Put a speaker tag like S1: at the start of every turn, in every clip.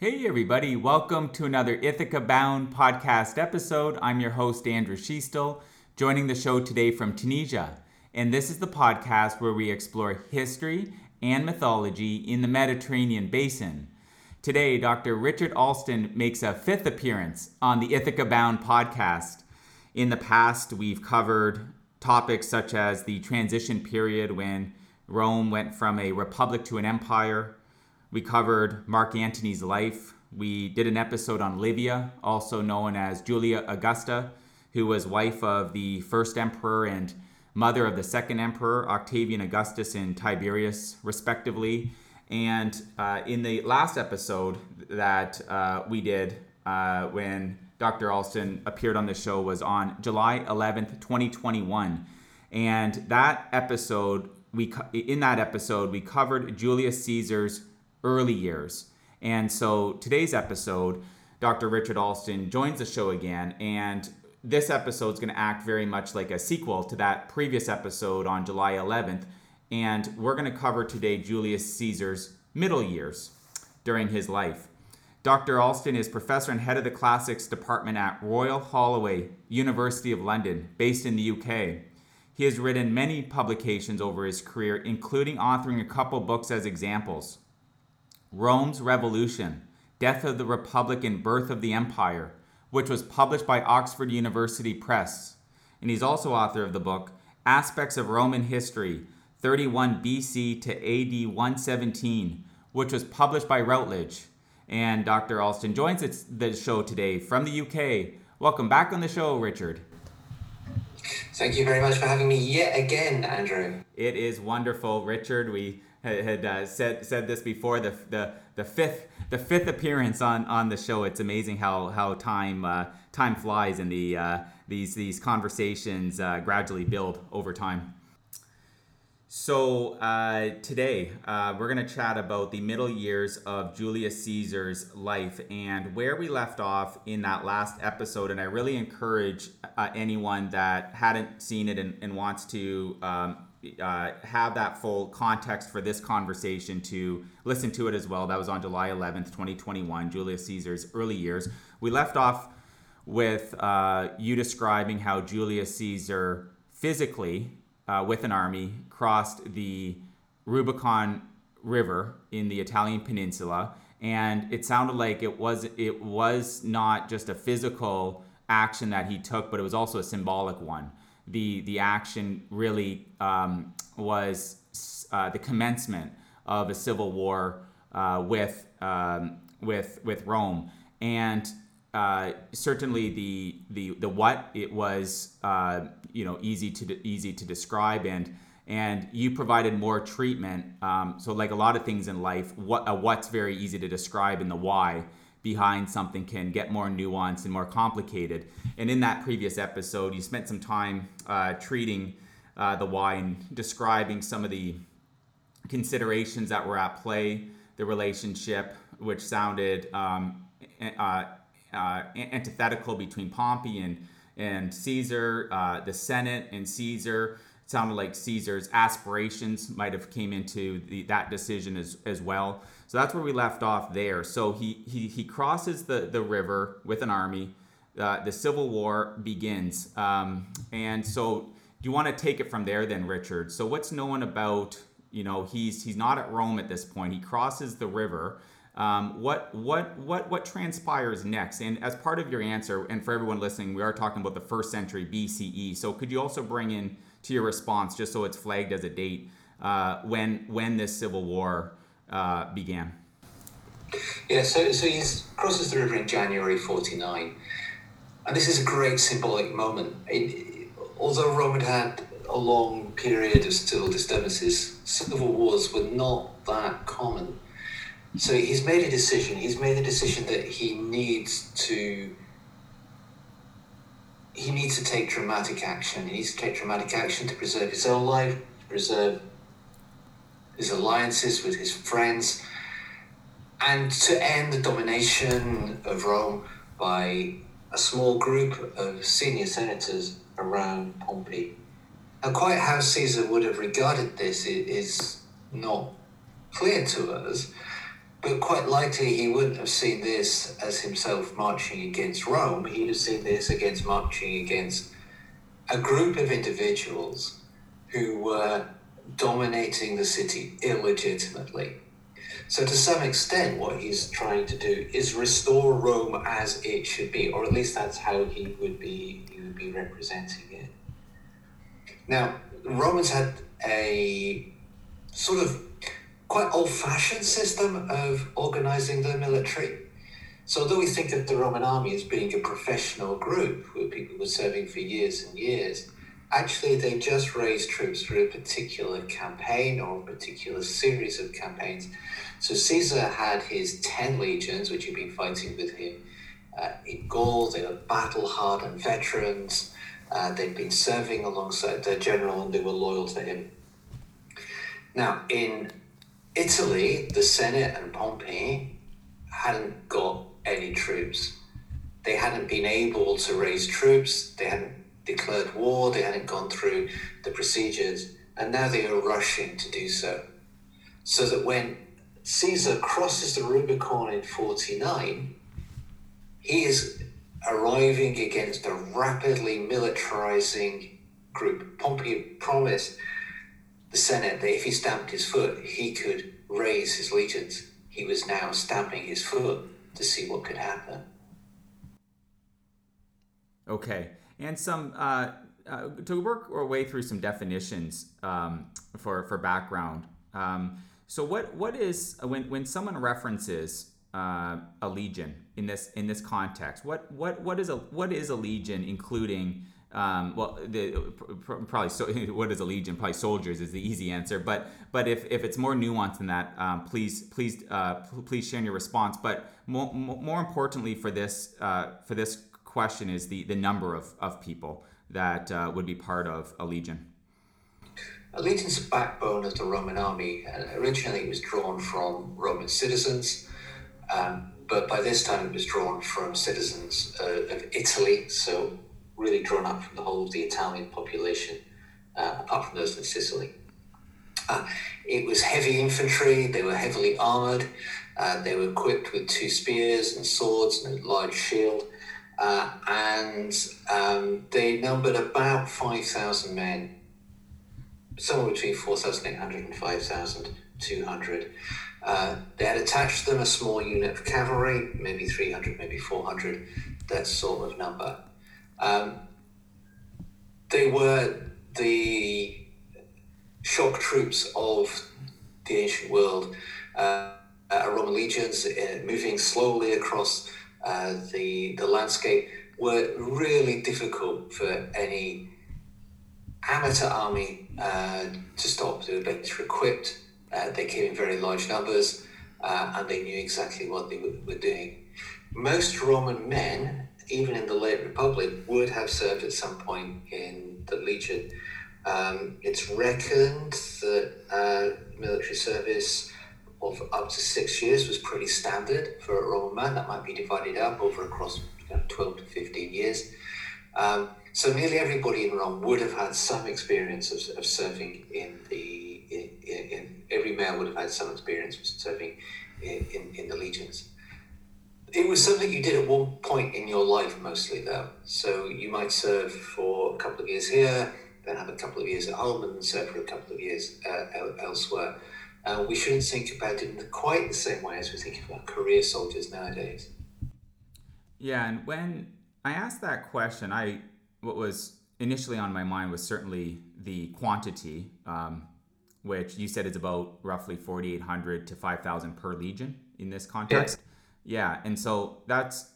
S1: Hey, everybody, welcome to another Ithaca Bound podcast episode. I'm your host, Andrew Schiestel, joining the show today from Tunisia. And this is the podcast where we explore history and mythology in the Mediterranean basin. Today, Dr. Richard Alston makes a fifth appearance on the Ithaca Bound podcast. In the past, we've covered topics such as the transition period when Rome went from a republic to an empire. We covered Mark Antony's life. We did an episode on Livia, also known as Julia Augusta, who was wife of the first emperor and mother of the second emperor, Octavian Augustus and Tiberius, respectively. And uh, in the last episode that uh, we did uh, when Dr. Alston appeared on the show was on July 11th, 2021. And that episode, we in that episode, we covered Julius Caesar's early years. And so today's episode, Dr. Richard Alston joins the show again, and this episode is going to act very much like a sequel to that previous episode on July 11th, and we're going to cover today Julius Caesar's middle years during his life. Dr. Alston is professor and head of the classics department at Royal Holloway, University of London, based in the UK. He has written many publications over his career, including authoring a couple books as examples Rome's Revolution, Death of the Republic and Birth of the Empire, which was published by Oxford University Press. And he's also author of the book Aspects of Roman History, 31 BC to AD 117, which was published by Routledge. And Dr. Alston joins the show today from the UK. Welcome back on the show, Richard.
S2: Thank you very much for having me yet again, Andrew.
S1: It is wonderful, Richard. We had uh, said said this before the, the the fifth the fifth appearance on on the show. It's amazing how how time uh, time flies and the uh, these these conversations uh, gradually build over time. So uh, today uh, we're going to chat about the middle years of Julius Caesar's life and where we left off in that last episode. And I really encourage anyone that hadn't seen it and, and wants to um, uh, have that full context for this conversation to listen to it as well. That was on July 11th, 2021, Julius Caesar's early years. We left off with uh, you describing how Julius Caesar physically uh, with an army, crossed the Rubicon River in the Italian peninsula, and it sounded like it was it was not just a physical action that he took, but it was also a symbolic one. The the action really um, was uh, the commencement of a civil war uh, with um, with with Rome, and uh, certainly the the the what it was uh, you know easy to easy to describe and and you provided more treatment. Um, so like a lot of things in life, what a what's very easy to describe and the why behind something can get more nuanced and more complicated. And in that previous episode, you spent some time uh, treating uh, the why and describing some of the considerations that were at play, the relationship, which sounded um, uh, uh, antithetical between Pompey and and Caesar, uh, the Senate and Caesar. Sounded like Caesar's aspirations might have came into the, that decision as, as well. So that's where we left off there. So he he, he crosses the, the river with an army. Uh, the Civil War begins. Um, and so do you want to take it from there then, Richard? So what's known about, you know, he's he's not at Rome at this point. He crosses the river. Um, what what what what transpires next? And as part of your answer, and for everyone listening, we are talking about the first century BCE. So could you also bring in to your response, just so it's flagged as a date, uh, when when this civil war uh, began?
S2: Yeah, so so he crosses the river in January forty nine, and this is a great symbolic moment. It, although Rome had a long period of civil disturbances, civil wars were not that common so he's made a decision. He's made a decision that he needs to. He needs to take dramatic action. He needs to take dramatic action to preserve his own life, preserve his alliances with his friends, and to end the domination of Rome by a small group of senior senators around Pompey. Now, quite how Caesar would have regarded this is not clear to us, but quite likely he wouldn't have seen this as himself marching against Rome. He'd have seen this against marching against a group of individuals who were dominating the city illegitimately. So, to some extent, what he's trying to do is restore Rome as it should be, or at least that's how he would be he would be representing it. Now, Romans had a sort of quite old-fashioned system of organizing their military. So, although we think of the Roman army as being a professional group where people were serving for years and years, actually they just raised troops for a particular campaign or a particular series of campaigns. So Caesar had his 10 legions, which had been fighting with him uh, in Gaul. They were battle hardened veterans. Uh, they'd been serving alongside their general and they were loyal to him. Now, in Italy, the Senate and Pompey hadn't got any troops. They hadn't been able to raise troops. They hadn't declared war, they hadn't gone through the procedures, and now they are rushing to do so. So that when Caesar crosses the Rubicon in 49, he is arriving against a rapidly militarizing group. Pompey promised the Senate that if he stamped his foot, he could raise his legions. He was now stamping his foot to see what could happen.
S1: Okay and some uh, uh, to work our way through some definitions um, for for background. Um, so what what is when when someone references uh, a legion in this in this context? What what what is a what is a legion, including um, well, the, probably so, what is a legion? Probably soldiers is the easy answer. But but if, if it's more nuanced than that, um, please please uh, please share your response. But more, more importantly for this uh, for this question is the, the number of, of people that uh, would be part of a legion.
S2: A legion's the backbone of the Roman army, and originally it was drawn from Roman citizens, um, but by this time it was drawn from citizens uh, of Italy, so really drawn up from the whole of the Italian population, uh, apart from those in Sicily. Uh, it was heavy infantry, they were heavily armored, uh, they were equipped with two spears and swords and a large shield. Uh, and um, they numbered about 5,000 men, somewhere between 4,800 and 5,200. Uh, they had attached to them a small unit of cavalry, maybe 300, maybe 400, that sort of number. Um, they were the shock troops of the ancient world, uh, Roman legions uh, moving slowly across uh, the the landscape were really difficult for any amateur army uh, to stop. They were better equipped. Uh, they came in very large numbers, uh, and they knew exactly what they were, were doing. Most Roman men, even in the late Republic, would have served at some point in the legion. Um, it's reckoned that uh, military service of up to six years was pretty standard for a Roman man. That might be divided up over across you know, 12 to 15 years. Um, so nearly everybody in Rome would have had some experience of, of serving in the, in, in, in, every male would have had some experience of serving in, in, in the legions. It was something you did at one point in your life mostly though. So you might serve for a couple of years here, then have a couple of years at home and serve for a couple of years uh, elsewhere uh, we shouldn't think about it in quite the same way as we think about career soldiers nowadays.
S1: Yeah, and when I asked that question, I what was initially on my mind was certainly the quantity, um, which you said is about roughly 4,800 to 5,000 per legion in this context. Yeah, and so that's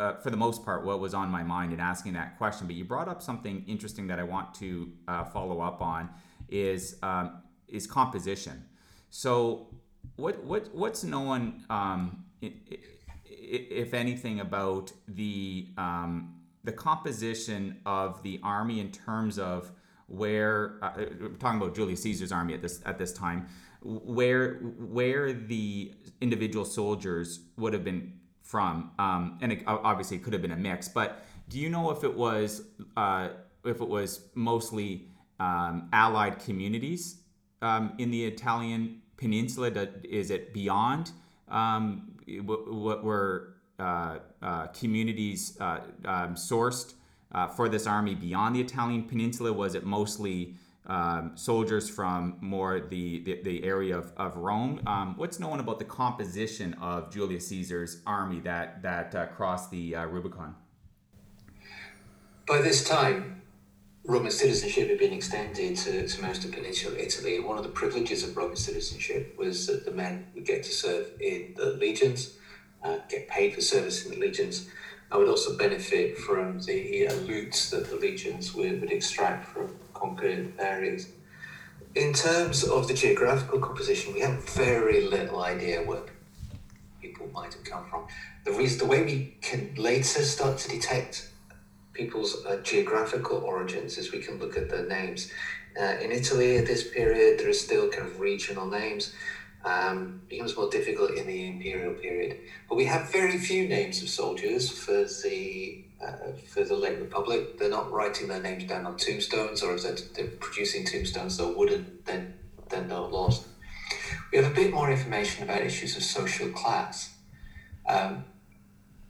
S1: uh, for the most part what was on my mind in asking that question. But you brought up something interesting that I want to uh, follow up on is um, is composition. So, what what what's known, um, if anything, about the um, the composition of the army in terms of where uh, we're talking about Julius Caesar's army at this at this time, where where the individual soldiers would have been from, um, and it, obviously it could have been a mix. But do you know if it was uh, if it was mostly um, allied communities um, in the Italian peninsula? Is it beyond um, what were uh, uh, communities uh, um, sourced uh, for this army beyond the Italian peninsula? Was it mostly um, soldiers from more the, the, the area of, of Rome? Um, what's known about the composition of Julius Caesar's army that, that uh, crossed the uh, Rubicon?
S2: By this time, Roman citizenship had been extended to, to most of peninsular Italy. One of the privileges of Roman citizenship was that the men would get to serve in the legions, uh, get paid for service in the legions, I would also benefit from the uh, loot that the legions would, would extract from conquered areas. In terms of the geographical composition, we have very little idea where people might have come from. The reason, the way we can later start to detect people's uh, geographical origins is we can look at their names. Uh, in Italy, at this period, there are still kind of regional names um, becomes more difficult in the imperial period. But we have very few names of soldiers for the uh, for the late republic. They're not writing their names down on tombstones, or if they're, they're producing tombstones, they're wooden, then then they're lost. We have a bit more information about issues of social class. Um,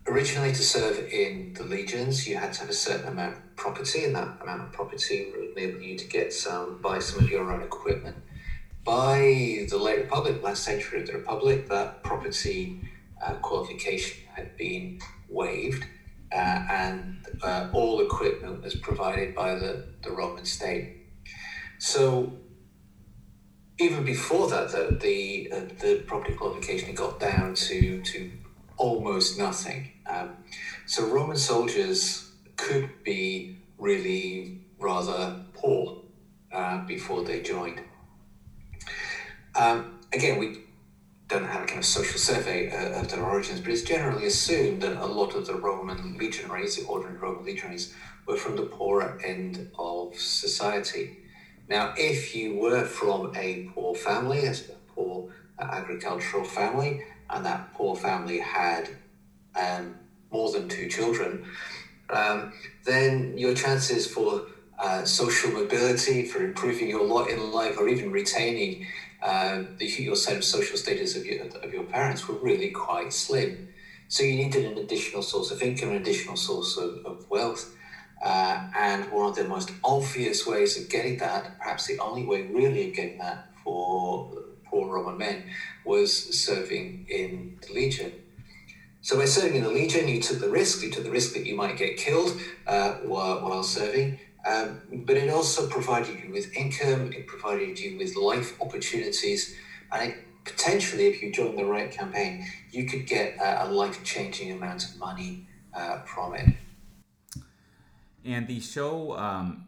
S2: originally, to serve in the legions, you had to have a certain amount of property, and that amount of property would enable you to get some buy some of your own equipment by the late Republic, last century of the Republic, that property uh, qualification had been waived uh, and uh, all equipment was provided by the, the Roman state. So even before that, the, the, uh, the property qualification got down to, to almost nothing. Um, so Roman soldiers could be really rather poor uh, before they joined. Um, again, we don't have a kind of social survey uh, of their origins, but it's generally assumed that a lot of the Roman legionaries, the ordinary Roman legionaries, were from the poorer end of society. Now, if you were from a poor family, a poor uh, agricultural family, and that poor family had um, more than two children, um, then your chances for uh, social mobility, for improving your lot in life, or even retaining the, your set of social status of your, of your parents were really quite slim. So you needed an additional source of income, an additional source of, of wealth. Uh, and one of the most obvious ways of getting that, perhaps the only way really of getting that for poor Roman men, was serving in the legion. So by serving in the legion, you took the risk. You took the risk that you might get killed uh, while, while serving. Um, but it also provided you with income, it provided you with life opportunities, and it, potentially, if you joined the right campaign, you could get a, a life changing amount of money uh, from it.
S1: And the show, um,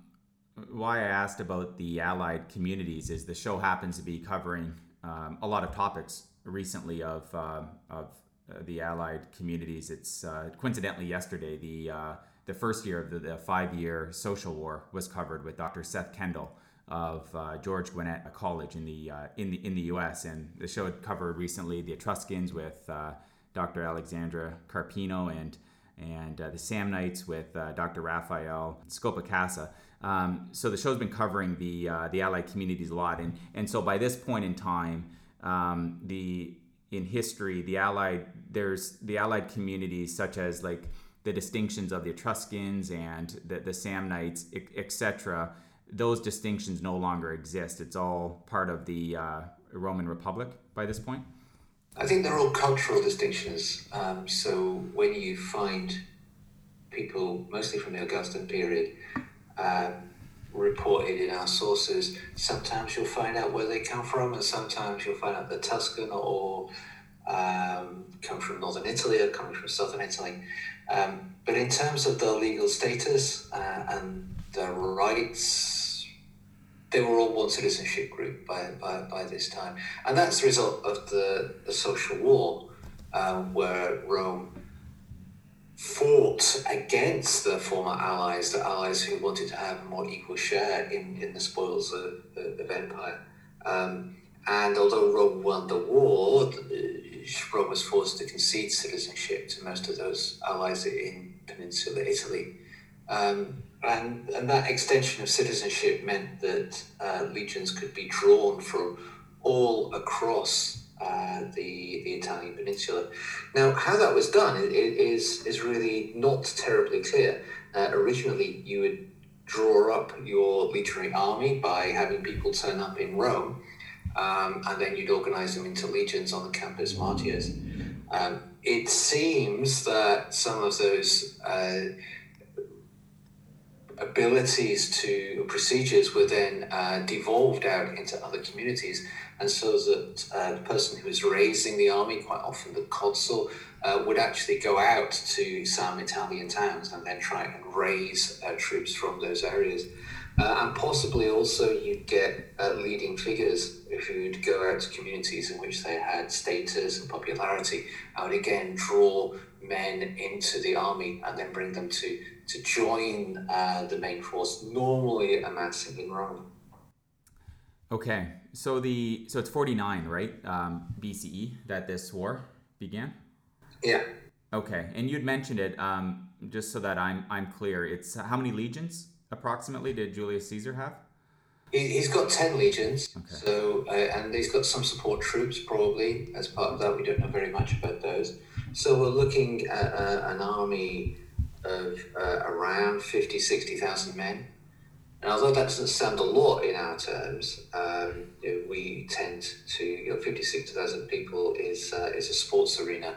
S1: why I asked about the allied communities is the show happens to be covering um, a lot of topics recently of, uh, of uh, the allied communities. It's uh, coincidentally yesterday, the uh, the first year of the, the five year social war was covered with Dr. Seth Kendall of uh, George Gwinnett College in the, uh, in, the, in the US. And the show had covered recently the Etruscans with uh, Dr. Alexandra Carpino and, and uh, the Samnites with uh, Dr. Raphael Scopacasa. Um, so the show's been covering the, uh, the Allied communities a lot. And, and so by this point in time, um, the, in history, the Allied, there's the Allied communities such as like the distinctions of the Etruscans and the, the Samnites, etc., those distinctions no longer exist. It's all part of the uh, Roman Republic by this point.
S2: I think they're all cultural distinctions. Um, so when you find people, mostly from the Augustan period, um, reported in our sources, sometimes you'll find out where they come from, and sometimes you'll find out they're Tuscan or um, come from northern Italy or coming from southern Italy. Um, but in terms of their legal status uh, and their rights, they were all one citizenship group by, by, by this time. And that's the result of the, the social war um, where Rome fought against the former allies, the allies who wanted to have a more equal share in, in the spoils of, of empire. Um, and although Rome won the war, Rome was forced to concede citizenship to most of those allies in Peninsula Italy. Um, and, and that extension of citizenship meant that uh, legions could be drawn from all across uh, the the Italian peninsula. Now, how that was done is is really not terribly clear. Uh, originally, you would draw up your legionary army by having people turn up in Rome, um, and then you'd organize them into legions on the Campus Martius. Um, it seems that some of those uh, abilities to procedures were then uh, devolved out into other communities and so that uh, the person who was raising the army, quite often the consul, uh, would actually go out to some Italian towns and then try and raise uh, troops from those areas. Uh, and possibly also you'd get uh, leading figures who'd go out to communities in which they had status and popularity I would again draw men into the army and then bring them to, to join uh, the main force, normally amassing in Rome.
S1: Okay, so the so it's 49, right? Um, BCE that this war began.
S2: Yeah.
S1: Okay, and you'd mentioned it. Um, just so that I'm I'm clear, it's how many legions approximately did Julius Caesar have?
S2: He's got ten legions. Okay. So uh, and he's got some support troops probably as part of that. We don't know very much about those. So we're looking at uh, an army of uh, around 50, 60,000 men. And although that doesn't sound a lot in our terms, um, you know, we tend to, you know, 56,000 people is, uh, is a sports arena.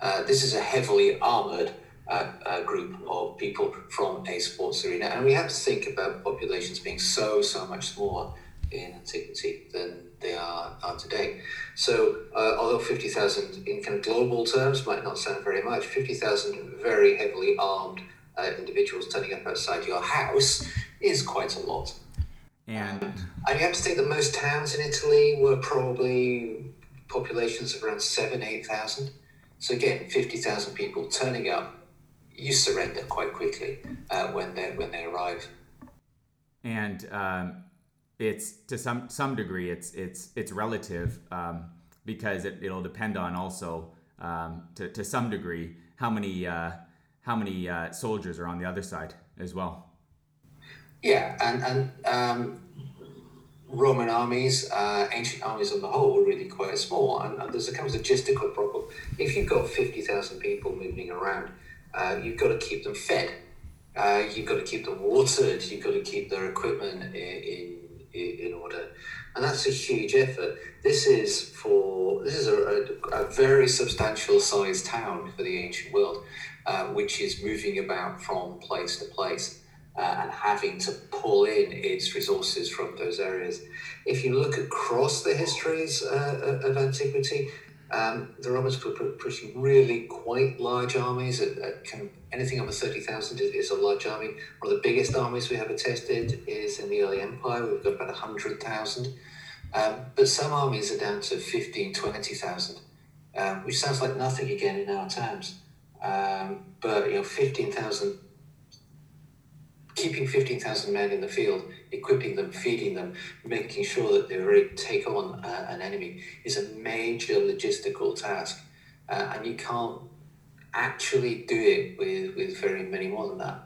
S2: Uh, this is a heavily armoured uh, uh, group of people from a sports arena. And we have to think about populations being so, so much smaller in antiquity than they are, are today. So, uh, although 50,000 in kind of global terms might not sound very much, 50,000 very heavily armed uh, individuals turning up outside your house is quite a lot.
S1: And,
S2: and you have to think that most towns in Italy were probably populations of around seven, 8,000. So again, 50,000 people turning up, you surrender quite quickly uh, when, they, when they arrive.
S1: And um, it's to some some degree it's it's it's relative um, because it, it'll depend on also um, to, to some degree how many uh, how many uh, soldiers are on the other side as well.
S2: Yeah, and and um, Roman armies, uh, ancient armies on the whole, were really quite small, and, and there's a kind of logistical problem. If you've got fifty thousand people moving around, uh, you've got to keep them fed. Uh, you've got to keep them watered. You've got to keep their equipment in, in in order, and that's a huge effort. This is for this is a, a, a very substantial sized town for the ancient world, uh, which is moving about from place to place. Uh, and having to pull in its resources from those areas. If you look across the histories uh, of antiquity, um, the Romans were pushing really quite large armies. At, at kind of anything over 30,000 is, is, a large army. One of the biggest armies we have tested is in the early empire. We've got about 100,000. Um, but some armies are down to 15, 20,000, um, which sounds like nothing again in our terms. Um, but, you know, 15,000 keeping 15,000 men in the field, equipping them, feeding them, making sure that they really take on uh, an enemy is a major logistical task. Uh, and you can't actually do it with, with very many more than that.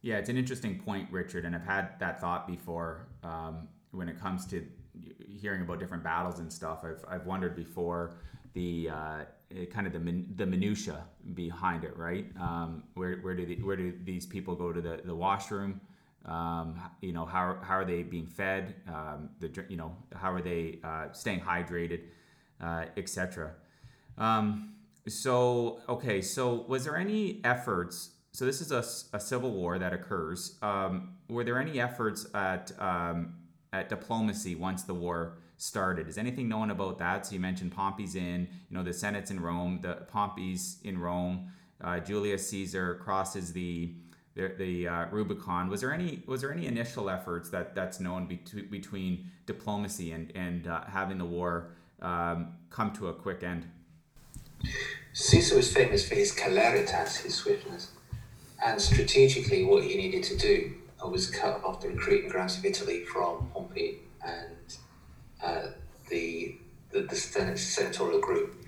S1: Yeah, it's an interesting point, Richard, and I've had that thought before um, when it comes to hearing about different battles and stuff. I've, I've wondered before the uh, kind of the min, the minutia behind it, right? Um, where where do the, where do these people go to the, the washroom? Um, you know how, how are they being fed? Um, the you know how are they uh, staying hydrated, uh, etc. Um, so okay, so was there any efforts? So this is a, a civil war that occurs. Um, were there any efforts at um, at diplomacy once the war started. Is anything known about that? So you mentioned Pompey's in, you know, the Senate's in Rome, the Pompey's in Rome, uh, Julius Caesar crosses the the, the uh, Rubicon. Was there any was there any initial efforts that that's known be- between diplomacy and and uh, having the war um, come to a quick end?
S2: Caesar was famous for his celeritas, his swiftness, and strategically, what he needed to do was cut off the recruiting grounds of Italy from Pompey and uh, the, the, the senatorial group.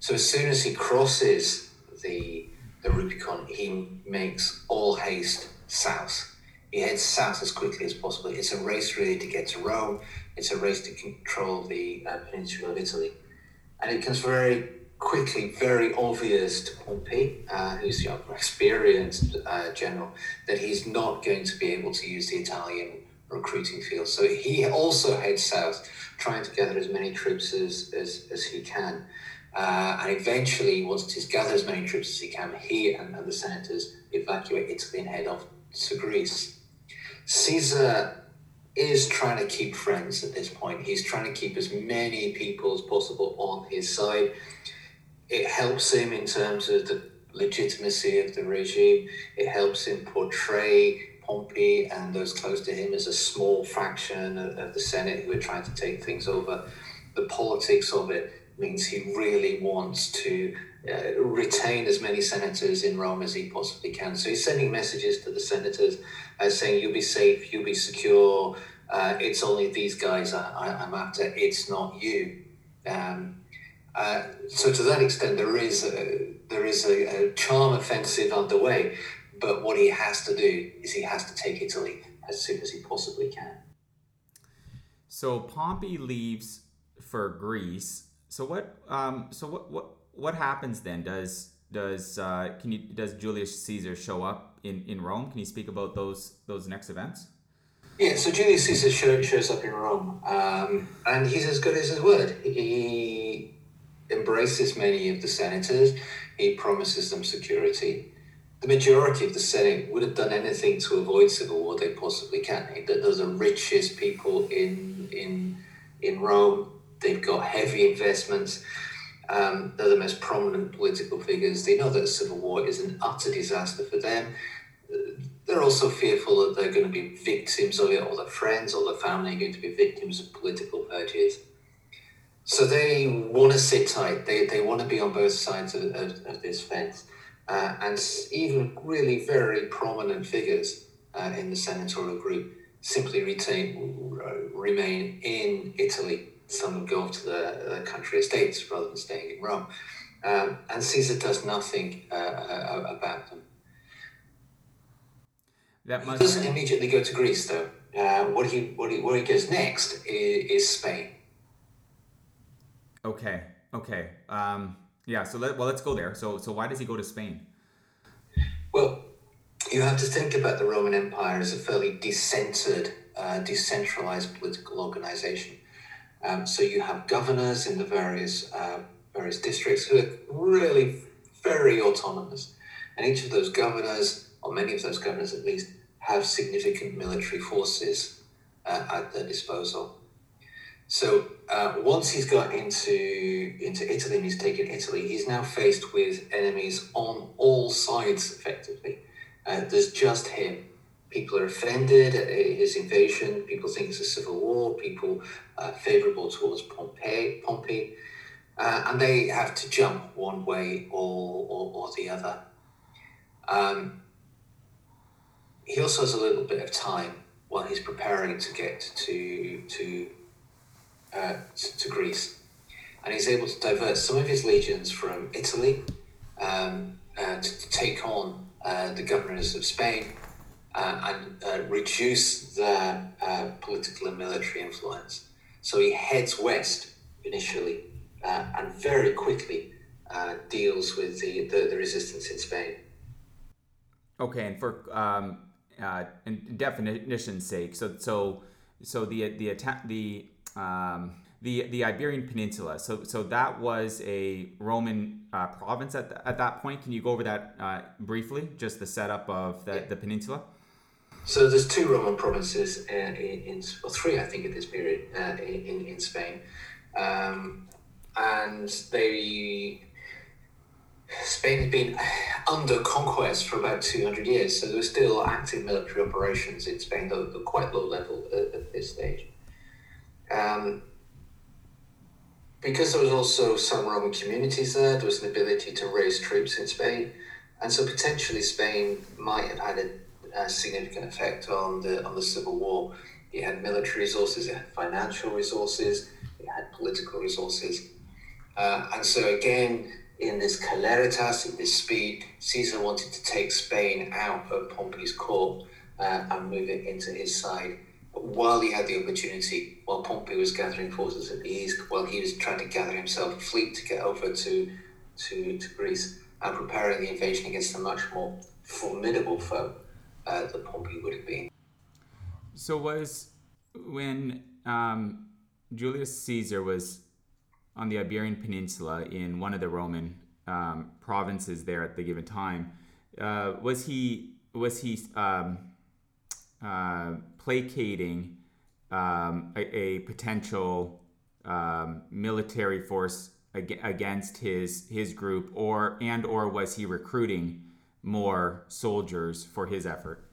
S2: So as soon as he crosses the, the Rubicon, he makes all haste south. He heads south as quickly as possible. It's a race really to get to Rome It's a race to control the uh, peninsula of Italy. And it becomes very quickly very obvious to Pompey, uh, who's the experienced uh, general, that he's not going to be able to use the Italian recruiting field. So he also heads south, trying to gather as many troops as, as, as he can. Uh, and eventually, once he's gathered as many troops as he can, he and, the senators evacuate Italy and head off to Greece. Caesar is trying to keep friends at this point. He's trying to keep as many people as possible on his side. It helps him in terms of the legitimacy of the regime. It helps him portray Pompey and those close to him as a small fraction of, of the Senate who are trying to take things over. The politics of it means he really wants to uh, retain as many senators in Rome as he possibly can. So he's sending messages to the senators uh, saying, You'll be safe, you'll be secure. Uh, it's only these guys I, am after, it's not you. Um, uh, so to that extent, there is a, there is a, a charm offensive underway. But what he has to do is he has to take Italy as soon as he possibly can.
S1: So Pompey leaves for Greece so what? Um, so what? What? What happens then? Does does uh, can you does Julius Caesar show up in, in Rome? Can you speak about those those next events?
S2: Yeah, so Julius Caesar show, shows up in Rome, um, and he's as good as his word. He embraces many of the senators. He promises them security. The majority of the Senate would have done anything to avoid civil war they possibly can. Those are the richest people in in in Rome. They've got heavy investments. Um, they're the most prominent political figures. They know that civil war is an utter disaster for them. They're also fearful that they're going to be victims of it, or their friends or their family are going to be victims of political purges. So they want to sit tight. They, they want to be on both sides of, of, of this fence. Uh, and even really very prominent figures uh, in the senatorial group simply retain, remain in Italy some would go off to the, the country estates rather than staying in Rome. Um, and Caesar does nothing uh, uh, about them. That must he doesn't immediately go to Greece, though. Uh, what he what he where he goes next is, is Spain.
S1: Okay. Okay. Um, yeah. So let, well, let's go there. So so why does he go to Spain?
S2: Well, you have to think about the Roman Empire as a fairly decentered, uh, decentralized political organization. Um, so you have governors in the various uh, various districts who are really very autonomous, and each of those governors, or many of those governors at least, have significant military forces uh, at their disposal. So uh, once he's got into into Italy and he's taken Italy, he's now faced with enemies on all sides. Effectively, uh, there's just him people are offended at his invasion. People think it's a civil war. People are favourable towards Pompey, Pompey, uh, and they have to jump one way or, or, or the other. Um, he also has a little bit of time while he's preparing to get to to uh, to Greece, and he's able to divert some of his legions from Italy um, uh, to, to, take on uh, the governors of Spain uh, and uh, reduce their uh, political and military influence. So he heads west initially uh, and very quickly uh, deals with the, the, the, resistance in Spain.
S1: Okay, and for um, uh, in definition's sake, so so so the the attack the um, the the Iberian Peninsula. So so that was a Roman uh, province at, the, at that point. Can you go over that uh, briefly? Just the setup of the, yeah. the peninsula.
S2: So there's two Roman provinces uh, in, in, or three, I think, at this period uh, in, in Spain, um, and they Spain had been under conquest for about 200 years, so there were still active military operations in Spain, though at quite low level at, at this stage. Um, because there was also some Roman communities there, there was an ability to raise troops in Spain, and so potentially Spain might have had a a significant effect on the on the civil war. It had military resources, it had financial resources, it had political resources, uh, and so again, in this celeritas, in this speed, Caesar wanted to take Spain out of Pompey's court uh, and move it into his side. while he had the opportunity, while Pompey was gathering forces at the east, while he was trying to gather himself a fleet to get over to, to, to Greece and preparing the invasion against a much more formidable foe uh, that Pompey would have been.
S1: So was when um, Julius Caesar was on the Iberian Peninsula in one of the Roman um, provinces there at the given time, uh, was he was he um, uh, placating um, a, a, potential um, military force ag- against his his group, or and or was he recruiting more soldiers for his effort?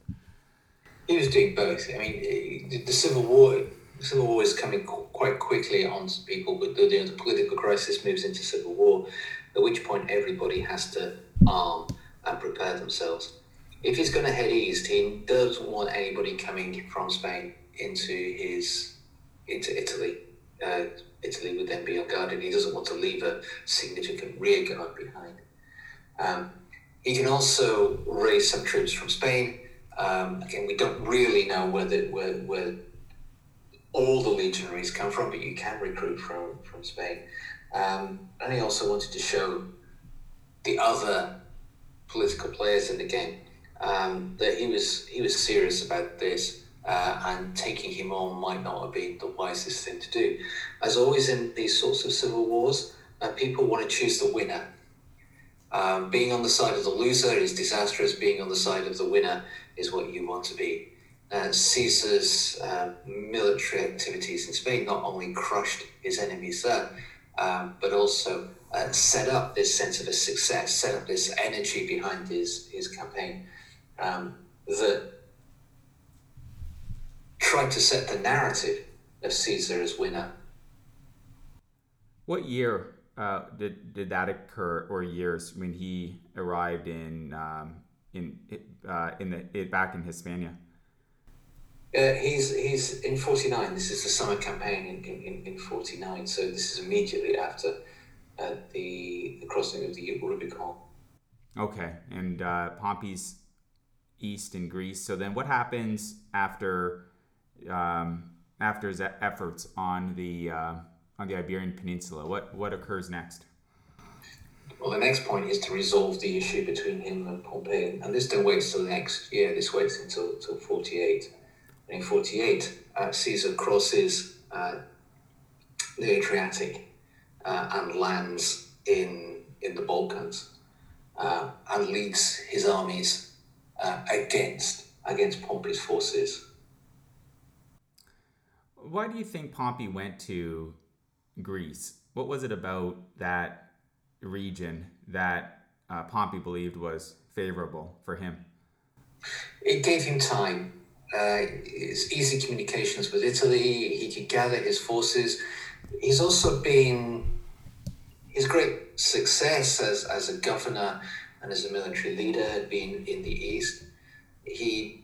S2: He was doing both. I mean, the Civil War. Civil War is coming quite quickly on people, but the, the political crisis moves into civil war, at which point everybody has to arm and prepare themselves if he's going to head east, he doesn't want anybody coming from Spain into his into Italy. Uh, Italy would then be unguarded. He doesn't want to leave a significant rear guard behind. Um, he can also raise some troops from Spain. Um, again, we don't really know where, the, where, where all the legionaries come from, but you can recruit from, from Spain. Um, and he also wanted to show the other political players in the game um, that he was he was serious about this, uh, and taking him on might not have been the wisest thing to do. As always in these sorts of civil wars, uh, people want to choose the winner. Um, being on the side of the loser is disastrous. Being on the side of the winner is what you want to be. Uh, Caesar's uh, military activities in Spain not only crushed his enemies there, um, but also uh, set up this sense of a success, set up this energy behind his, his campaign um, that tried to set the narrative of Caesar as winner.
S1: What year uh, did did that occur, or years when he arrived in um, in uh, in the back in Hispania?
S2: Uh, he's he's in forty nine. This is the summer campaign in, in, in forty nine. So this is immediately after uh, the the crossing of the Rubicon.
S1: Okay, and uh, Pompey's east in Greece. So then, what happens after um, after his efforts on the uh, on the Iberian Peninsula? What what occurs next?
S2: Well, the next point is to resolve the issue between him and Pompey, and this don't wait until next year. This waits until until forty eight. In forty eight, uh, Caesar crosses uh, the Adriatic uh, and lands in in the Balkans uh, and leads his armies uh, against against Pompey's forces.
S1: Why do you think Pompey went to Greece? What was it about that region that uh, Pompey believed was favorable for him?
S2: It gave him time. Uh, his easy communications with Italy. He could gather his forces. He's also been his great success as, as a governor and as a military leader had been in the East. He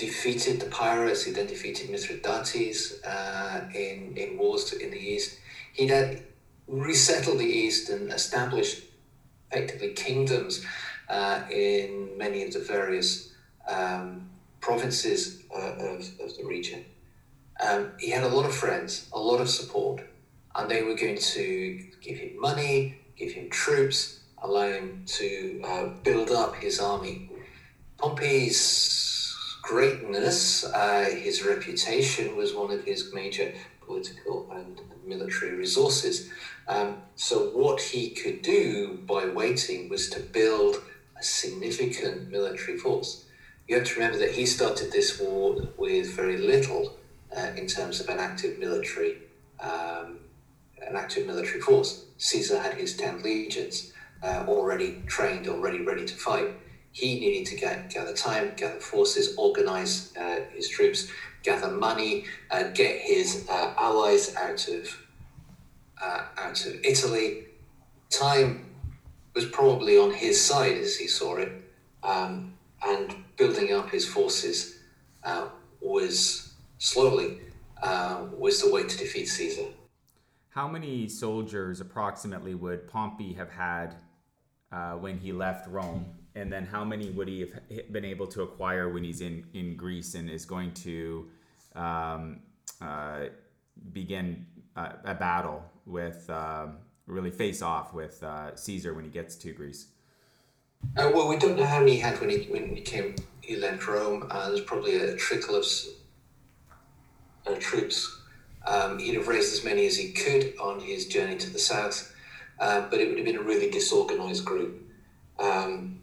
S2: defeated the pirates, he then defeated Mithridates uh, in, in wars in the East. He then resettled the East and established effectively kingdoms uh, in many of the various um, provinces uh, of, of the region. Um, he had a lot of friends, a lot of support, and they were going to give him money, give him troops, allow him to uh, build up his army. Pompey's greatness, uh, his reputation was one of his major political and military resources. Um, so, what he could do by waiting was to build a significant military force. You have to remember that he started this war with very little uh, in terms of an active military, um, an active military force. Caesar had his ten legions uh, already trained, already ready to fight. He needed to get, gather time, gather forces, organize uh, his troops, gather money, uh, get his uh, allies out of uh, out of Italy. Time was probably on his side as he saw it, um, and building up his forces uh, was slowly was the way to defeat Caesar.
S1: How many soldiers approximately would Pompey have had uh, when he left Rome and then how many would he have been able to acquire when he's in, in Greece and is going to um, uh, begin a, a, battle with um, really face off with uh, Caesar when he gets to Greece?
S2: Uh, well, we don't know how many he had when he when he came. He left Rome. Uh, there's probably a trickle of uh, troops. Um, he'd have raised as many as he could on his journey to the south, uh, but it would have been a really disorganized group. Um,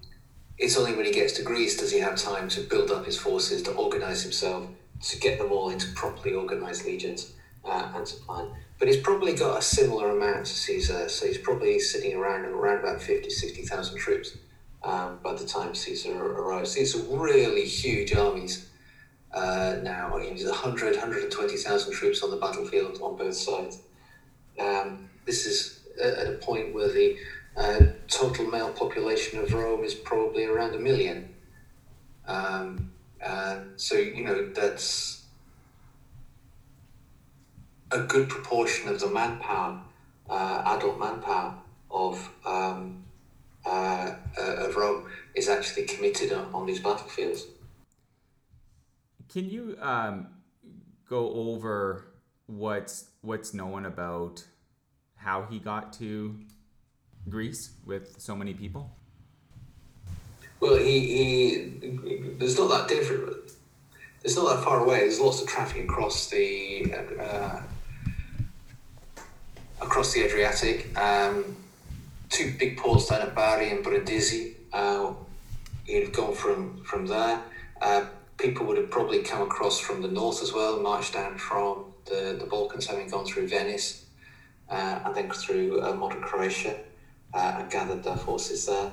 S2: it's only when he gets to Greece does he have time to build up his forces, to organize himself, to get them all into properly organized legions uh, and so on. But he's probably got a similar amount to Caesar, so he's probably sitting around around about 50, 60,000 troops um, by the time Caesar arrives. These are really huge armies uh, now. He's 100, 120,000 troops on the battlefield on both sides. Um, this is at a point where the uh, total male population of Rome is probably around a million. Um, so, you know, that's a good proportion of the manpower, uh, adult manpower of um, uh, uh, of Rome is actually committed on, on these battlefields.
S1: Can you um, go over what's what's known about how he got to Greece with so many people?
S2: Well, he, he there's not that different. It's not that far away. There's lots of traffic across the uh, across the Adriatic. Um, two big ports down at Bari and Brindisi. Uh, he'd have gone from from there. Uh, people would have probably come across from the north as well, marched down from the, the Balkans, having gone through Venice uh, and then through uh, modern Croatia uh, and gathered their forces there.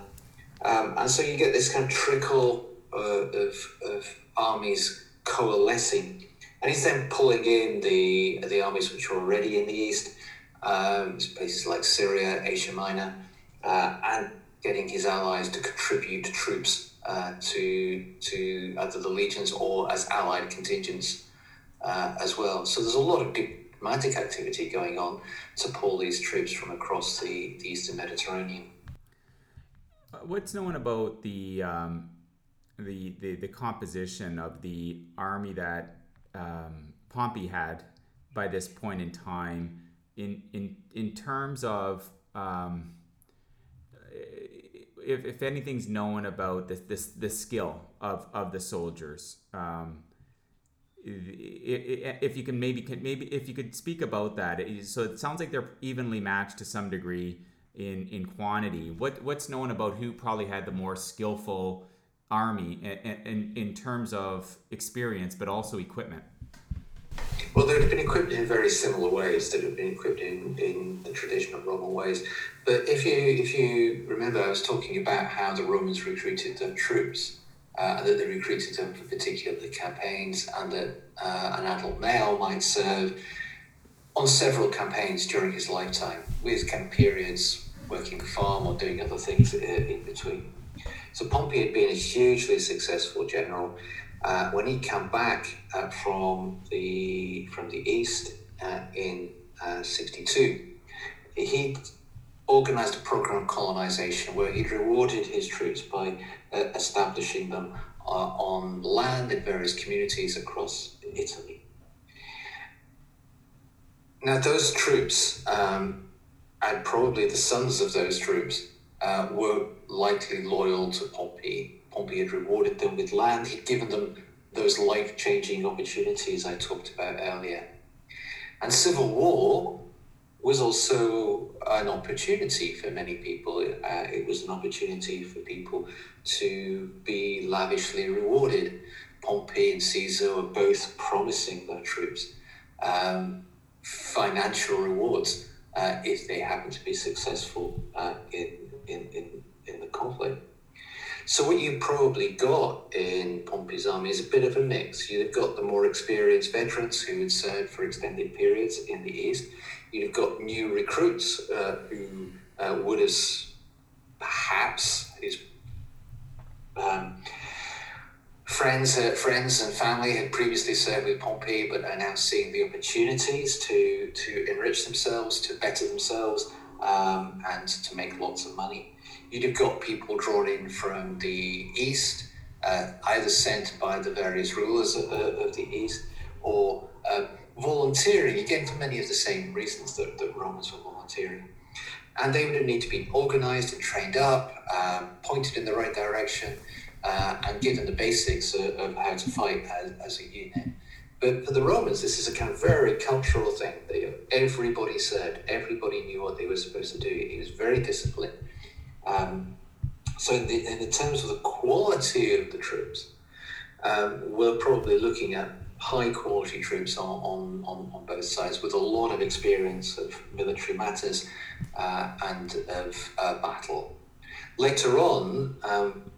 S2: Um, and so you get this kind of trickle uh, of, of armies coalescing. And he's then pulling in the, the armies which are already in the east, um, places like Syria, Asia Minor, uh, and getting his allies to contribute troops uh, to to either the legions or as allied contingents uh, as well. So there's a lot of diplomatic activity going on to pull these troops from across the, the eastern Mediterranean.
S1: Uh, what's known about the, um, the, the the composition of the army that um, Pompey had by this point in time in in in terms of um, if, if anything's known about this this the skill of of the soldiers um, if you can maybe maybe if you could speak about that so it sounds like they're evenly matched to some degree in in quantity what what's known about who probably had the more skillful army in, in, in terms of experience but also equipment
S2: well, they've been equipped in very similar ways. They've been equipped in, in the traditional Roman ways. But if you if you remember, I was talking about how the Romans recruited their troops, uh, that they recruited them for particular campaigns, and that uh, an adult male might serve on several campaigns during his lifetime, with of periods working the farm or doing other things in between. So Pompey had been a hugely successful general uh, when he came back uh, from the from the east uh, in '62, uh, he organized a program of colonization where he rewarded his troops by uh, establishing them uh, on land in various communities across Italy. Now, those troops, um, and probably the sons of those troops, were likely loyal to Pompey Pompey had rewarded them with land, he'd given them those life changing opportunities I talked about earlier. And civil war was also an opportunity for many people. Uh, it was an opportunity for people to be lavishly rewarded. Pompey and Caesar were both promising their troops um, financial rewards uh, if they happened to be successful uh, in, in, in, in the conflict. So what you probably got in Pompey's army is a bit of a mix. You've got the more experienced veterans who had served for extended periods in the East. You've got new recruits uh, who uh, would have perhaps his um, friends, uh, friends and family had previously served with Pompey, but are now seeing the opportunities to to enrich themselves, to better themselves, um, and to make lots of money. You'd have got people drawn in from the east, uh, either sent by the various rulers of, of the east or uh, volunteering, again for many of the same reasons that, that Romans were volunteering. And they would need to be organized and trained up, um, pointed in the right direction, uh, and given the basics of, of how to fight as, as, a unit. But for the Romans, this is a kind of very cultural thing. They, everybody said, everybody knew what they were supposed to do. It was very disciplined. Um, so, in, the, in the terms of the quality of the troops, um, we're probably looking at high quality troops on, on, on, on, both sides with a lot of experience of military matters uh, and of uh, battle. Later on, um,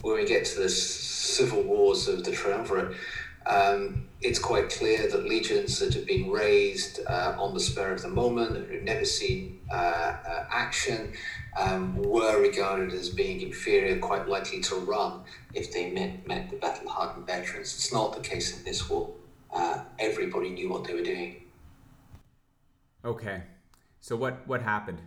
S2: when we get to the civil wars of the Triumvirate, um, it's quite clear that legions that have been raised uh, on the spur of the moment, who've never seen uh, uh, action, um, were regarded as being inferior, quite likely to run if they met, met the battle hardened veterans. It's not the case in this war. Uh, everybody knew what they were doing.
S1: Okay. So what, what happened?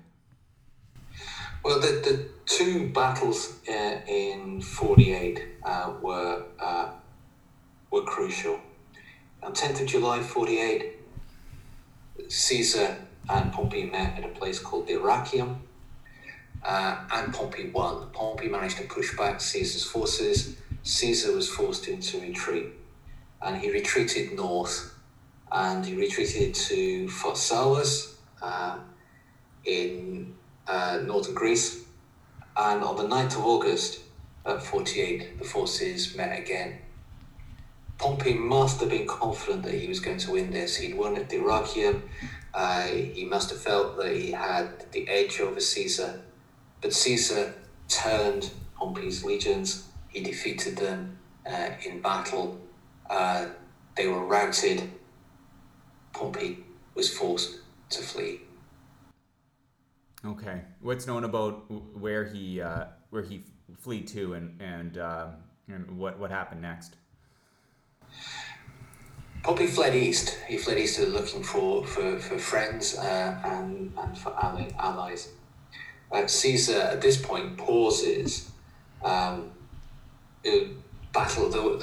S2: Well, the, the two battles uh, in 48 uh, were, uh, were crucial. On 10th of July 48, Caesar and Pompey met at a place called the Dyrrachium uh, and Pompey won. Pompey managed to push back Caesar's forces. Caesar was forced into retreat, and he retreated north, and he retreated to Pharsalus uh, in uh, northern Greece. And on the 9th of August, at 48, the forces met again. Pompey must have been confident that he was going to win this. He'd won at Dyrrachium. Uh, he must have felt that he had the edge over Caesar but Caesar turned Pompey's legions. He defeated them uh, in battle. Uh, they were routed. Pompey was forced to flee.
S1: Okay, what's known about where he uh, where he fled to and and uh, and what what happened next?
S2: Pompey fled east. He fled east looking for for, for friends uh, and and for allies Caesar at this point pauses um, battle. The,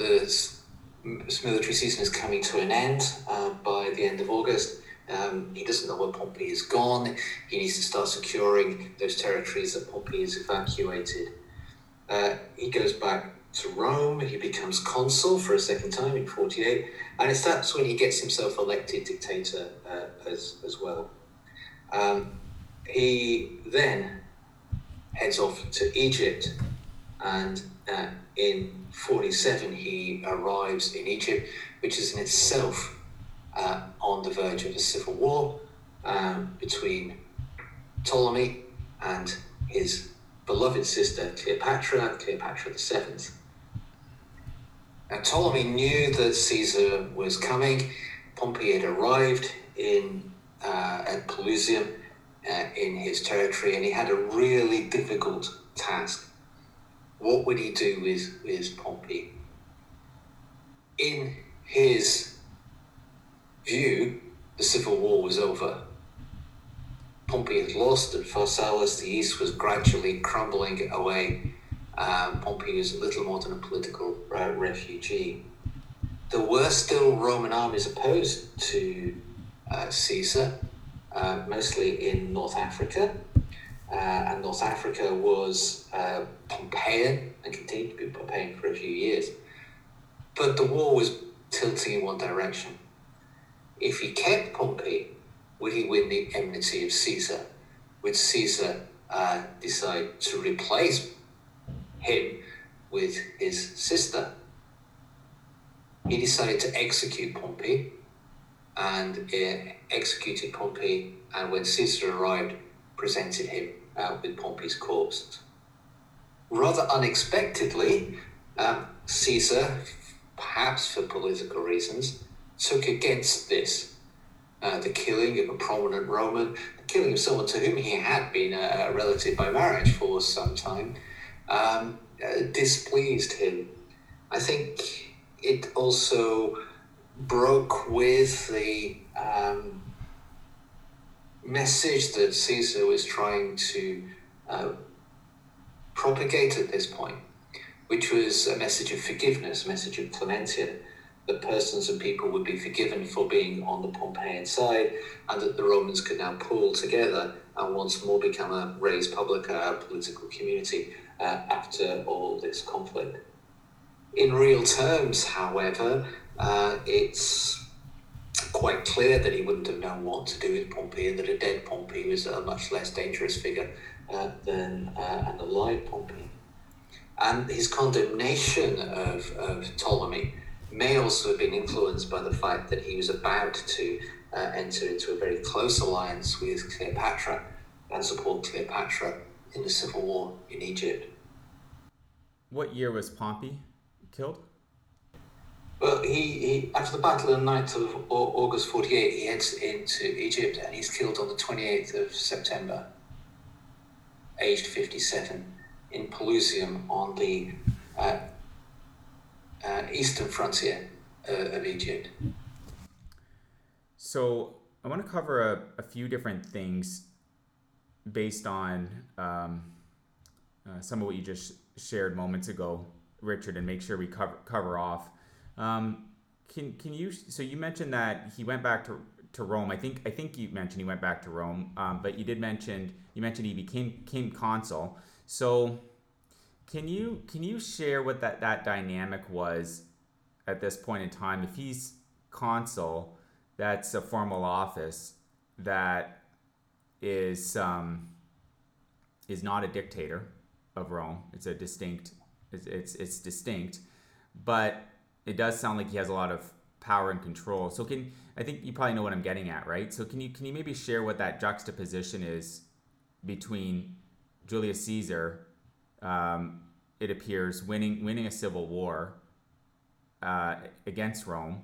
S2: the military season is coming to an end uh, by the end of August. Um, he doesn't know where Pompey is gone. He needs to start securing those territories that Pompey has evacuated. Uh, he goes back to Rome. He becomes consul for a second time in 48. And it's that's when he gets himself elected dictator uh, as, as well. Um, he then heads off to Egypt, and uh, in 47 he arrives in Egypt, which is in itself uh, on the verge of a civil war um, between Ptolemy and his beloved sister Cleopatra, Cleopatra VII. Now, Ptolemy knew that Caesar was coming. Pompey had arrived in uh, at Pelusium uh, in his territory, and he had a really difficult task. What would he do with, with Pompey? In his view, the civil war was over. Pompey had lost at Pharsalus, the east was gradually crumbling away. Um, Pompey was little more than a political uh, refugee. There were still Roman armies opposed to uh, Caesar, uh, mostly in North Africa. Uh, and North Africa was uh, Pompeian and continued to be Pompeian for a few years. But the war was tilting in one direction. If he kept Pompey, would he win the enmity of Caesar? Would Caesar uh, decide to replace him with his sister? He decided to execute Pompey and uh, executed Pompey, and when Caesar arrived, presented him uh, with Pompey's corpse. Rather unexpectedly, um, Caesar, perhaps for political reasons, took against this. Uh, the killing of a prominent Roman, the killing of someone to whom he had been a, relative by marriage for some time, um, uh, displeased him. I think it also broke with the um, message that Caesar was trying to uh, propagate at this point, which was a message of forgiveness, a message of clementia, that persons and people would be forgiven for being on the Pompeian side, and that the Romans could now pull together and once more become a res publica, a political community, uh, after all this conflict. In real terms, however, uh, it's quite clear that he wouldn't have known what to do with Pompey and that a dead Pompey was a much less dangerous figure uh, than uh, an alive Pompey. And his condemnation of, of Ptolemy may also have been influenced by the fact that he was about to uh, enter into a very close alliance with Cleopatra and support Cleopatra in the civil war in Egypt.
S1: What year was Pompey killed?
S2: Well, he, he after the battle of the 9th of August 48, he heads into Egypt and he's killed on the 28th of September, aged 57, in Pelusium on the uh, uh, eastern frontier uh, of Egypt.
S1: So I want to cover a, a few different things based on um, uh, some of what you just shared moments ago, Richard, and make sure we cover cover off. Um, can can you? So you mentioned that he went back to, to Rome. I think I think you mentioned he went back to Rome, um, but you did mention you mentioned he became became consul. So can you can you share what that that dynamic was at this point in time? If he's consul, that's a formal office that is um, is not a dictator of Rome. It's a distinct. It's, it's it's distinct, but it does sound like he has a lot of power and control. So can I think you probably know what I'm getting at, right? So can you can you maybe share what that juxtaposition is between Julius Caesar, um, it appears winning winning a civil war uh, against Rome,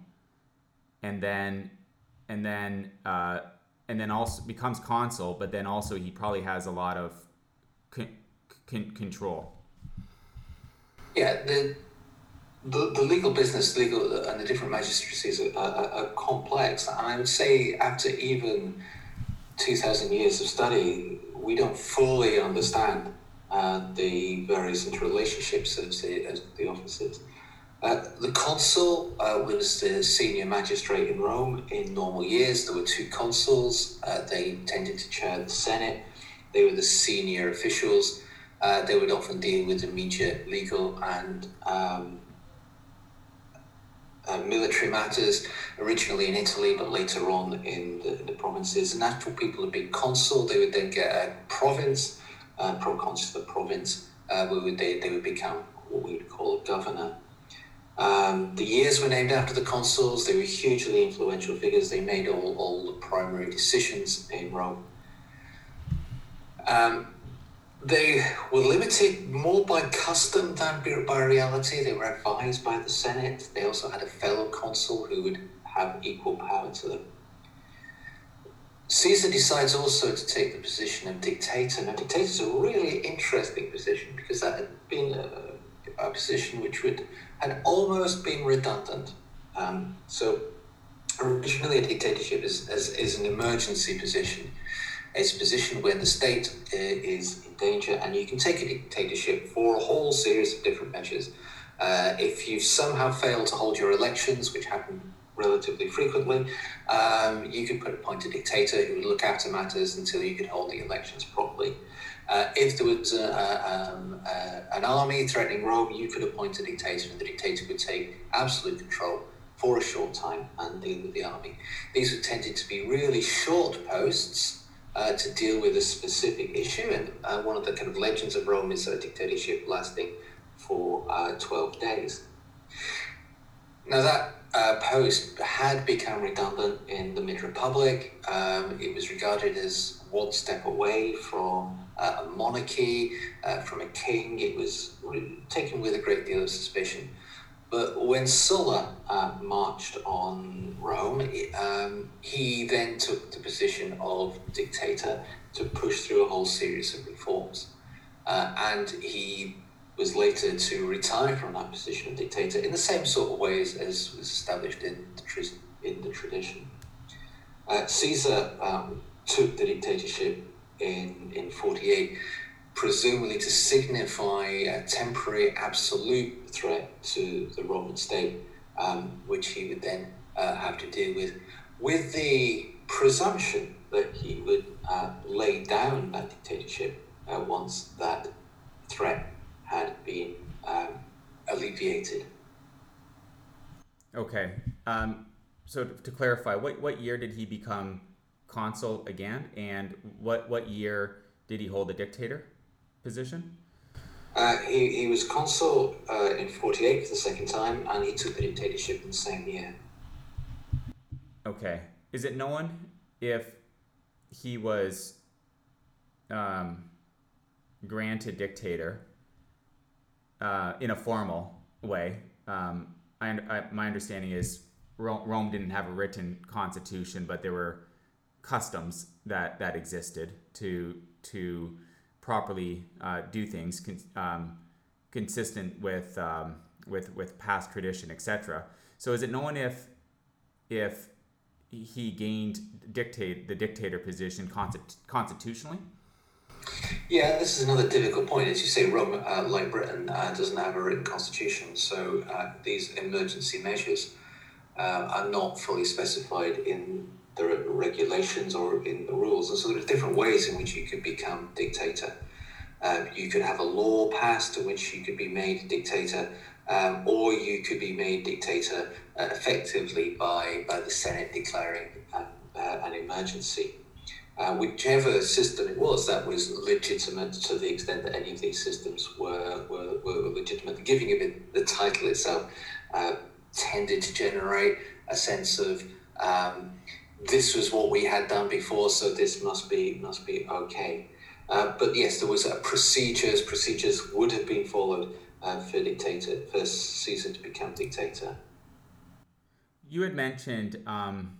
S1: and then and then uh, and then also becomes consul, but then also he probably has a lot of con- con- control.
S2: Yeah, the the, the legal business, legal and the different magistracies are, are, are complex, and I would say after even two thousand years of study, we don't fully understand uh, the various interrelationships of the, of the offices. Uh, the consul uh, was the senior magistrate in Rome. In normal years, there were two consuls. Uh, they tended to chair the Senate. They were the senior officials. Uh, they would often deal with immediate legal and um, uh, military matters, originally in Italy, but later on in the, the provinces. And after people had been consul, they would then get a province, uh, proconsular province, uh, where would they, they would become what we would call a governor. Um, the years were named after the consuls. They were hugely influential figures. They made all, all the primary decisions in Rome. Um, they were limited more by custom than by reality. They were advised by the Senate. They also had a fellow consul who would have equal power to them. Caesar decides also to take the position of dictator. Now, dictator is a really interesting position because that had been a, a position which would had almost been redundant. Um, so, originally, a dictatorship is, is, is an emergency position it's a position where the state uh, is in danger, and you can take a dictatorship for a whole series of different measures. Uh, if you somehow fail to hold your elections, which happen relatively frequently, um, you could put appoint a dictator who would look after matters until you could hold the elections properly. Uh, if there was a, a, um, a, an army threatening Rome, you could appoint a dictator, and the dictator would take absolute control for a short time and deal with the army. These were tended to be really short posts uh, to deal with a specific issue. And uh, one of the kind of legends of Rome is a dictatorship lasting for uh, 12 days. Now, that uh, post had become redundant in the Mid Republic. Um, it was regarded as one step away from uh, a monarchy, uh, from a king. It was taken with a great deal of suspicion. But when Sulla uh, marched on Rome, um, he then took the position of dictator to push through a whole series of reforms. Uh, and he was later to retire from that position of dictator in the same sort of ways as was established in the, in the tradition. Uh, Caesar um, took the dictatorship in in 48 presumably to signify a temporary absolute threat to the Roman state, um, which he would then uh, have to deal with, with the presumption that he would uh, lay down that dictatorship uh, once that threat had been um, alleviated.
S1: Okay. Um, so to clarify, what, what year did he become consul again, and what, what year did he hold the dictator? Position?
S2: Uh, he, he was consul uh, in 48 for the second time, and he took the dictatorship in the same year.
S1: Okay. Is it known if he was um, granted dictator uh, in a formal way? Um, I, I, my understanding is Rome didn't have a written constitution, but there were customs that, that existed to to properly uh, do things con- um, consistent with um, with with past tradition, etc. So is it known if if he gained dictate the dictator position constitutionally?
S2: Yeah, this is another difficult point. As you say, Rome, uh, like Britain, uh, doesn't have a written constitution, so uh, these emergency measures uh, are not fully specified in the regulations or in the rules. And so there are different ways in which you could become dictator. Um, you could have a law passed in which you could be made dictator, um, or you could be made dictator uh, effectively by, by the Senate declaring um, uh, an emergency. Uh, whichever system it was, that was legitimate to the extent that any of these systems were, were, were legitimate. Giving it the title itself uh, tended to generate a sense of um, this was what we had done before, so this must be must be okay. Uh, but yes, there was procedures. Procedures would have been followed uh, for dictator for Caesar to become dictator.
S1: You had mentioned, um,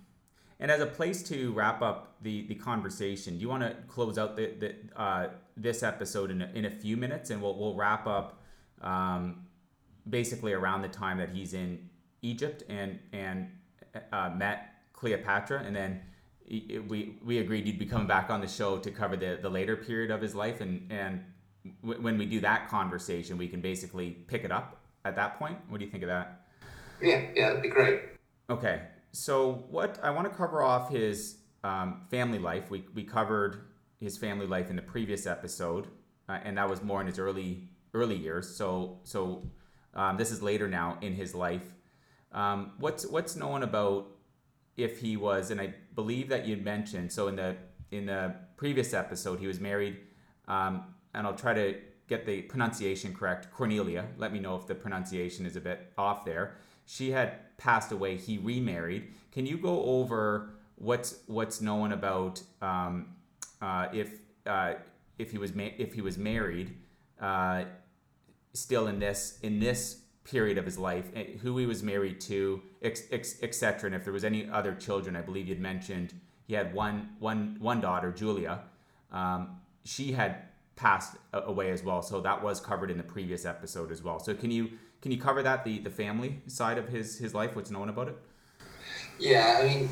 S1: and as a place to wrap up the the conversation, do you want to close out the, the uh, this episode in a, in a few minutes, and we'll we'll wrap up um, basically around the time that he's in Egypt and and uh, met Cleopatra, and then we we agreed you'd be coming back on the show to cover the the later period of his life, and and w- when we do that conversation, we can basically pick it up at that point. What do you think of that?
S2: Yeah, yeah, that'd be great.
S1: Okay, so what I want to cover off his um, family life. We we covered his family life in the previous episode, uh, and that was more in his early early years. So so um, this is later now in his life. Um, what's what's known about if he was, and I believe that you'd mentioned. So in the in the previous episode, he was married, um, and I'll try to get the pronunciation correct. Cornelia. Let me know if the pronunciation is a bit off there. She had passed away. He remarried. Can you go over what's what's known about um, uh, if uh, if he was ma- if he was married uh, still in this in this period of his life, eh, who he was married to, etc. And if there was any other children, I believe you'd mentioned he had one one one daughter, Julia. Um, she had passed away as well, so that was covered in the previous episode as well. So can you can you cover that the the family side of his his life? What's known about it?
S2: Yeah, I mean,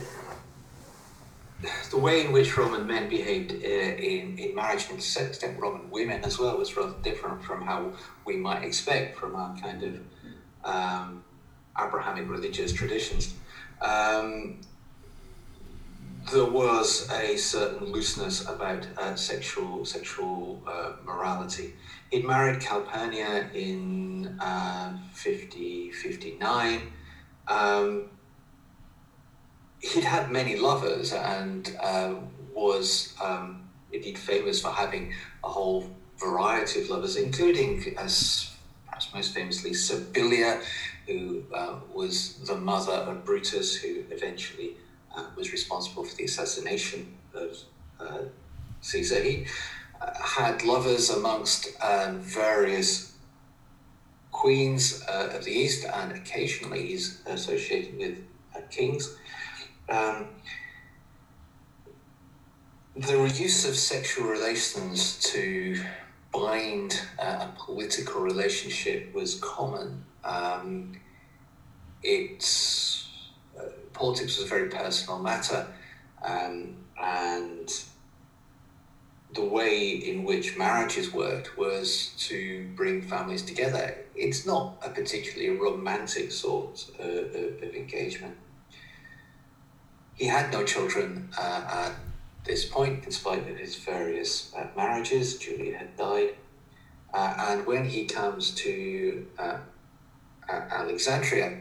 S2: the way in which Roman men behaved uh, in, in marriage, and to extent Roman women as well, was rather different from how we might expect from our kind of um, Abrahamic religious traditions, um, there was a certain looseness about uh, sexual sexual uh, morality. He'd married Calpurnia in uh, 50, 59. Um, he'd had many lovers and uh, was um, indeed famous for having a whole variety of lovers, including, as perhaps most famously, Servilia, who uh, was the mother of Brutus, who eventually uh, was responsible for the assassination of uh, Caesar. He uh, had lovers amongst um, various queens uh, of the East, and occasionally he's associated with kings. Um, the use of sexual relations to bind uh, a political relationship was common. Um, it's uh, politics was a very personal matter. Um, and the way in which marriages worked was to bring families together. It's not a particularly romantic sort of, of, of engagement. He had no children uh, at this point, in spite of his various uh, marriages. Julia had died. Uh, and when he comes to uh, Alexandria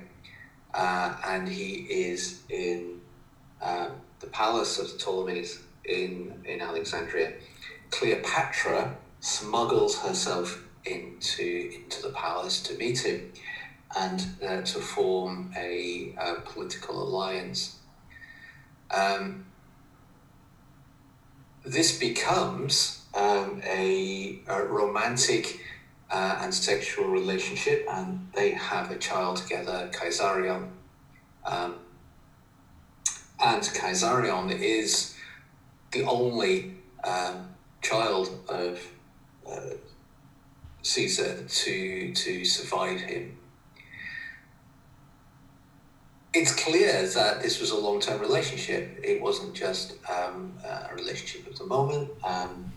S2: uh, and he is in the palace of the Ptolemies in, in Alexandria, Cleopatra smuggles herself into, into the palace to meet him and uh, to form a, a political alliance. Um, this becomes um, a, a, romantic uh, and sexual relationship, and they have a child together, Caesarion. Um, and Caesarion is the only um, child of uh, Caesar to to survive him. It's clear that this was a long term relationship. It wasn't just um, a relationship at the moment. Um,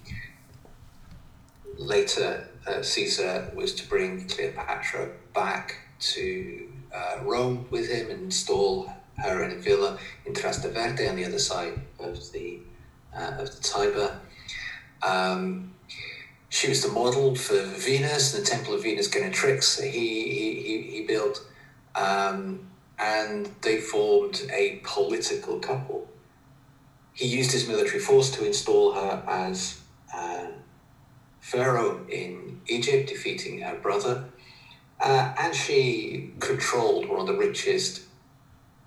S2: later, uh, Caesar was to bring Cleopatra back to uh, Rome with him and install her in a villa in Trastevere on the other side of the uh, of the Tiber. Um, she was the model for Venus, the Temple of Venus Genetrix. He he, he, he built, um, and they formed a political couple. He used his military force to install her as uh, pharaoh in Egypt, defeating her brother, uh, and she controlled one of the richest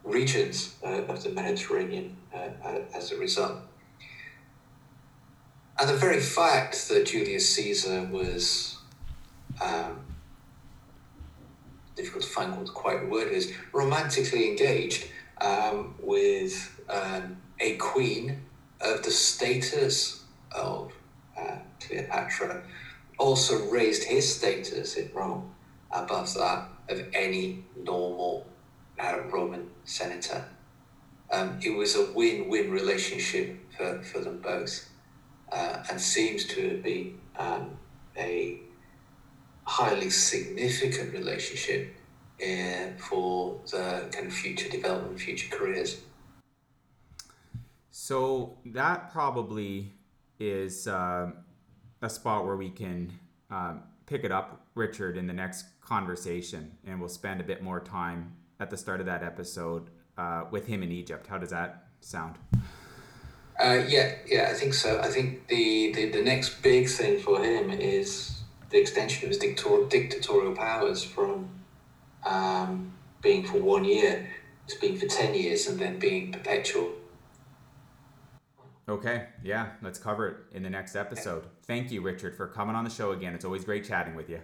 S2: regions uh, of the Mediterranean uh, uh, as a result. And the very fact that Julius Caesar was um, difficult to find what the quite word is romantically engaged um, with um, a queen of the status of uh, Cleopatra also raised his status in Rome above that of any normal uh, Roman senator. Um, it was a win-win relationship for, for them both uh, and seems to have been um, a highly significant relationship uh, for the kind of future development, future careers.
S1: So that probably is uh, a spot where we can um, pick it up, Richard, in the next conversation, and we'll spend a bit more time at the start of that episode uh, with him in Egypt. How does that sound?
S2: Uh, yeah, yeah, I think so. I think the, the, the next big thing for him is the extension of his dictator- dictatorial powers from um, being for one year to being for 10 years and then being perpetual.
S1: Okay, yeah, let's cover it in the next episode. Thank you, Richard, for coming on the show again. It's always great chatting with you.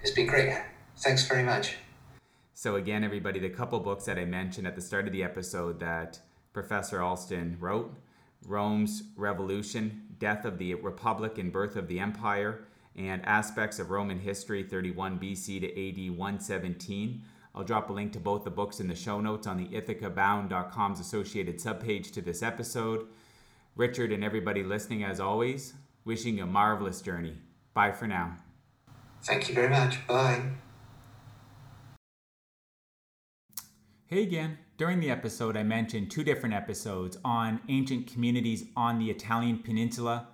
S2: It's been great. Thanks very much.
S1: So, again, everybody, the couple books that I mentioned at the start of the episode that Professor Alston wrote Rome's Revolution, Death of the Republic and Birth of the Empire, and Aspects of Roman History 31 BC to AD 117. I'll drop a link to both the books in the show notes on the ithacabound.com's associated subpage to this episode. Richard and everybody listening, as always, wishing you a marvelous journey. Bye for now.
S2: Thank you very much. Bye.
S1: Hey again. During the episode, I mentioned two different episodes on ancient communities on the Italian peninsula.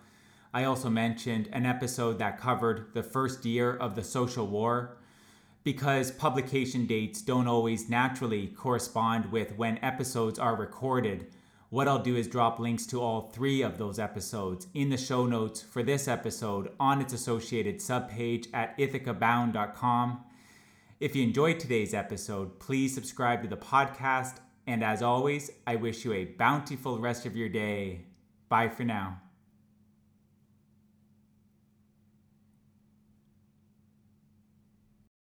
S1: I also mentioned an episode that covered the first year of the social war because publication dates don't always naturally correspond with when episodes are recorded. What I'll do is drop links to all three of those episodes in the show notes for this episode on its associated subpage at ithacabound.com. If you enjoyed today's episode, please subscribe to the podcast. And as always, I wish you a bountiful rest of your day. Bye for now.